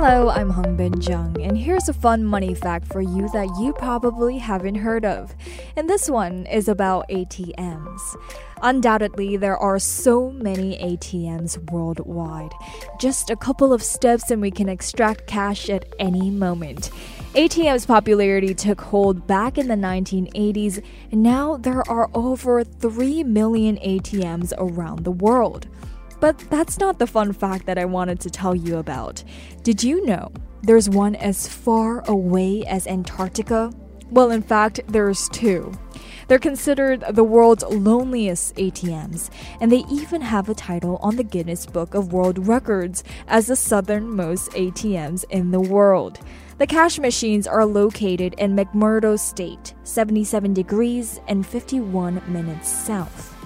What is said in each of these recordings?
Hello, I'm Hongbin Jung, and here's a fun money fact for you that you probably haven't heard of. And this one is about ATMs. Undoubtedly, there are so many ATMs worldwide. Just a couple of steps and we can extract cash at any moment. ATM's popularity took hold back in the 1980s, and now there are over 3 million ATMs around the world. But that's not the fun fact that I wanted to tell you about. Did you know there's one as far away as Antarctica? Well, in fact, there's two. They're considered the world's loneliest ATMs, and they even have a title on the Guinness Book of World Records as the southernmost ATMs in the world. The cash machines are located in McMurdo State, 77 degrees and 51 minutes south.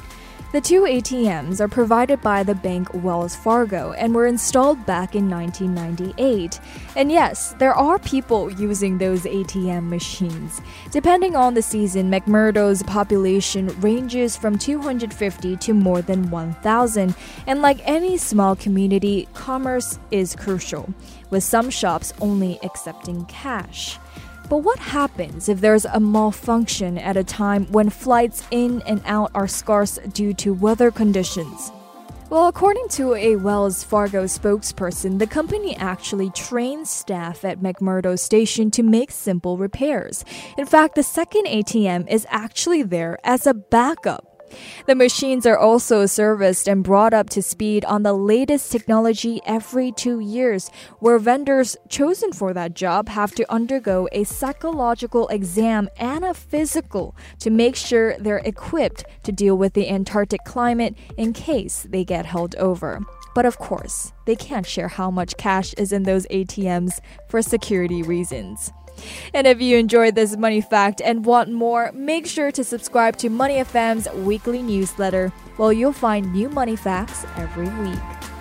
The two ATMs are provided by the bank Wells Fargo and were installed back in 1998. And yes, there are people using those ATM machines. Depending on the season, McMurdo's population ranges from 250 to more than 1,000. And like any small community, commerce is crucial, with some shops only accepting cash. But what happens if there's a malfunction at a time when flights in and out are scarce due to weather conditions? Well, according to a Wells Fargo spokesperson, the company actually trains staff at McMurdo Station to make simple repairs. In fact, the second ATM is actually there as a backup. The machines are also serviced and brought up to speed on the latest technology every two years, where vendors chosen for that job have to undergo a psychological exam and a physical to make sure they're equipped to deal with the Antarctic climate in case they get held over. But of course, they can't share how much cash is in those ATMs for security reasons. And if you enjoyed this money fact and want more, make sure to subscribe to Money FM's weekly newsletter, where you'll find new money facts every week.